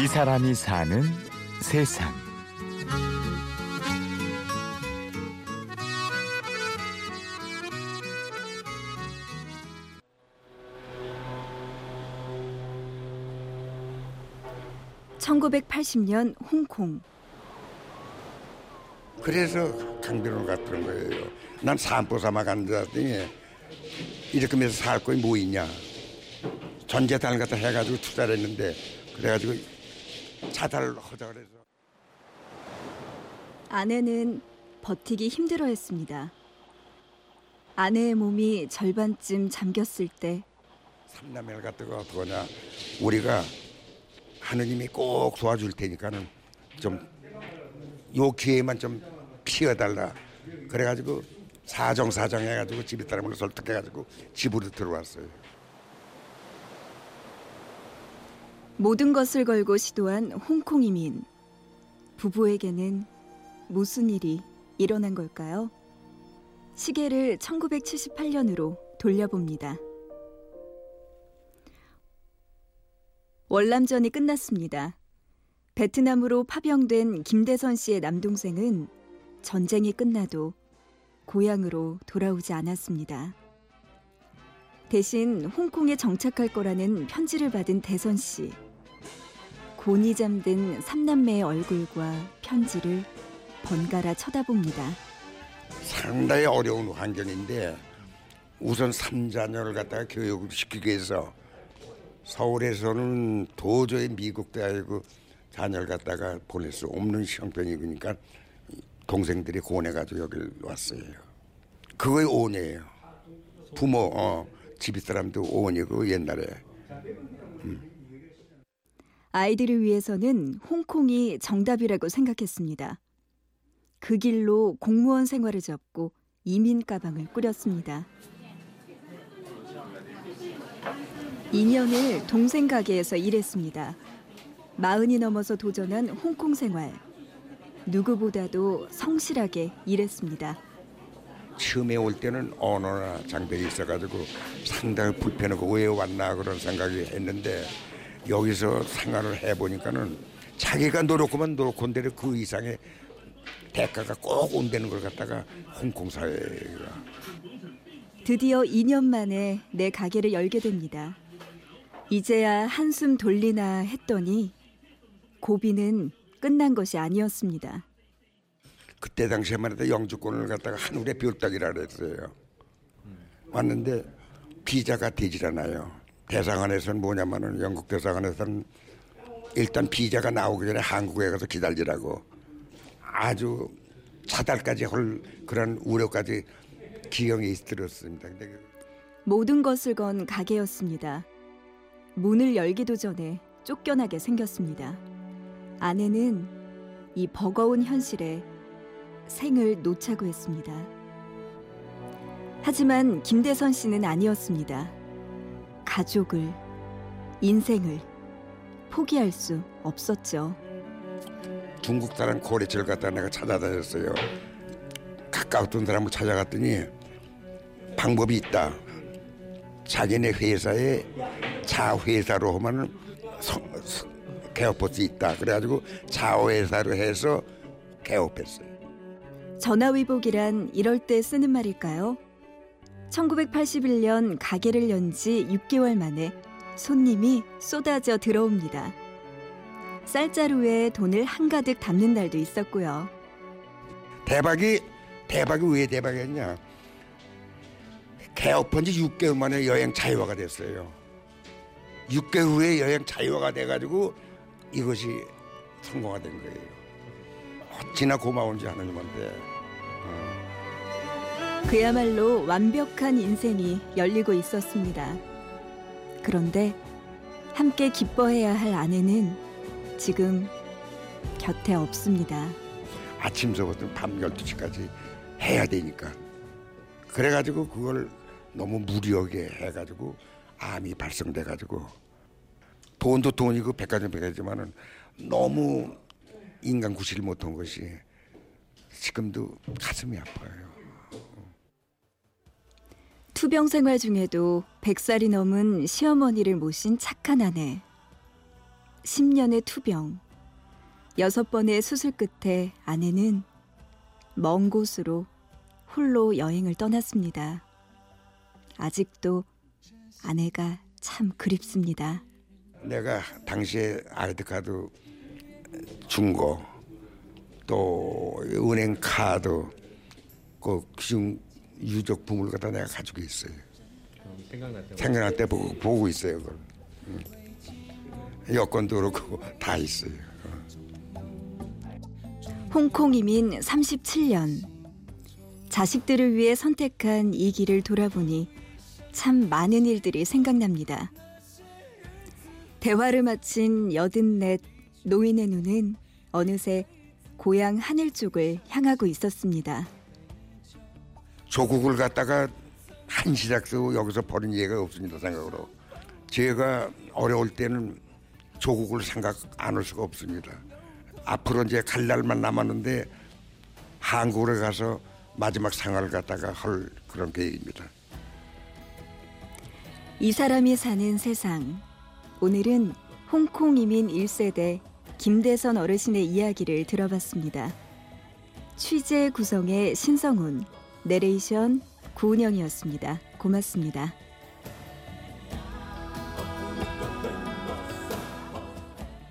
이 사람이 사는 세상. (1980년) 홍콩 그래서 강변으로 갔던 거예요. 난 산보 삼아 간다더니 이렇게 하면서 살 거이 뭐 있냐. 전재단을 갖다 해가지고 투자를 했는데 그래가지고 자살을 하자 그래서 아내는 버티기 힘들어했습니다. 아내의 몸이 절반쯤 잠겼을 때 삼남매를 갖다가 어떡하냐. 우리가 하느님이 꼭 도와줄 테니까는 좀요 기회만 좀 피워달라. 그래가지고 사정 사정 해가지고 집에 사람을 설득해가지고 집으로 들어왔어요. 모든 것을 걸고 시도한 홍콩 이민. 부부에게는 무슨 일이 일어난 걸까요? 시계를 1978년으로 돌려봅니다. 월남전이 끝났습니다. 베트남으로 파병된 김대선 씨의 남동생은 전쟁이 끝나도 고향으로 돌아오지 않았습니다. 대신 홍콩에 정착할 거라는 편지를 받은 대선 씨. 곤히 잠든 삼남매의 얼굴과 편지를 번갈아 쳐다봅니다. 상당히 어려운 환경인데 우선 삼자녀를 갖다가 교육을 시키기 위해서 서울에서는 도저히 미국도 아니고 자녀를 갖다가 보낼 수 없는 형편이니까 동생들이 고뇌가지고 여길 왔어요. 그거의 오해예요. 부모, 어, 집이 사람도 오해고 옛날에. 아이들을 위해서는 홍콩이 정답이라고 생각했습니다. 그 길로 공무원 생활을 접고 이민 가방을 꾸렸습니다. 2년을 동생 가게에서 일했습니다. 마흔이 넘어서 도전한 홍콩 생활. 누구보다도 성실하게 일했습니다. 처음에 올 때는 언어나 장벽이 있어가지고 상당히 불편하고 왜 왔나 그런 생각이 했는데 여기서 생활을 해보니까는 자기가 노력하면 노력한 대로 그 이상의 대가가 꼭 온다는 걸 갖다가 홍콩 사회가 드디어 2년 만에 내 가게를 열게 됩니다. 이제야 한숨 돌리나 했더니 고비는 끝난 것이 아니었습니다. 그때 당시에만 해도 영주권을 갖다가 하늘의 별따기라 그랬어요. 왔는데 비자가 되질 않아요. 대사관에서는 뭐냐면은 영국 대사관에서는 일단 비자가 나오기 전에 한국에 가서 기다리라고 아주 차달까지 할 그런 우려까지 기형이 들었습니다. 그 모든 것을 건 가게였습니다. 문을 열기도 전에 쫓겨나게 생겼습니다. 아내는 이 버거운 현실에 생을 놓자고 했습니다. 하지만 김대선 씨는 아니었습니다. 가족을, 인생을 포기할 수 없었죠. 중국 사람 거래처를 갖다 내가 찾아다녔어요. 가까웠던 사람을 찾아갔더니 방법이 있다. 자기네 회사에 자회사로 하면은 성- 개업할 수 있다. 그래가지고 자회사로 해서 개업했어요. 전화위복이란 이럴 때 쓰는 말일까요? 1981년 가게를 연 지 6개월 만에 손님이 쏟아져 들어옵니다. 쌀자루에 돈을 한가득 담는 날도 있었고요. 대박이 대박이 왜 대박이었냐? 개업한 지 6개월 만에 여행 자유화가 됐어요. 6개월 후에 여행 자유화가 돼가지고 이것이 성공화 된 거예요. 어찌나 고마운지 하나님한테. 그야말로 완벽한 인생이 열리고 있었습니다. 그런데 함께 기뻐해야 할 아내는 지금 곁에 없습니다. 아침서부터 밤 12시까지 해야 되니까. 그래가지고 그걸 너무 무리하게 해가지고 암이 발생돼가지고 돈도 돈이고 백화점 백화지만은 너무 인간 구실을 못한 것이 지금도 가슴이 아파요. 투병 생활 중에도 100살이 넘은 시어머니를 모신 착한 아내. 10년의 투병. 여섯 번의 수술 끝에 아내는 먼 곳으로 홀로 여행을 떠났습니다. 아직도 아내가 참 그립습니다. 내가 당시에 아이드카드 준 거, 또 은행 카드, 그 유적품을 갖다 내가 가지고 있어요. 생각날 때 생각날 때 보고, 보고 있어요. 그걸. 응. 여권도 그렇고 다 있어요. 홍콩 이민 37년. 자식들을 위해 선택한 이 길을 돌아보니 참 많은 일들이 생각납니다. 대화를 마친 여든넷 노인의 눈은 어느새 고향 하늘 쪽을 향하고 있었습니다. 조국을 갖다가 한 시작도 여기서 버린 예가 없습니다 생각으로. 제가 어려울 때는 조국을 생각 안 할 수가 없습니다. 앞으로 이제 갈 날만 남았는데 한국에 가서 마지막 생활을 갖다가 할 그런 계획입니다. 이 사람이 사는 세상. 오늘은 홍콩 이민 1세대 김대선 어르신의 이야기를 들어봤습니다. 취재 구성의 신성훈, 내레이션 구은영이었습니다. 고맙습니다.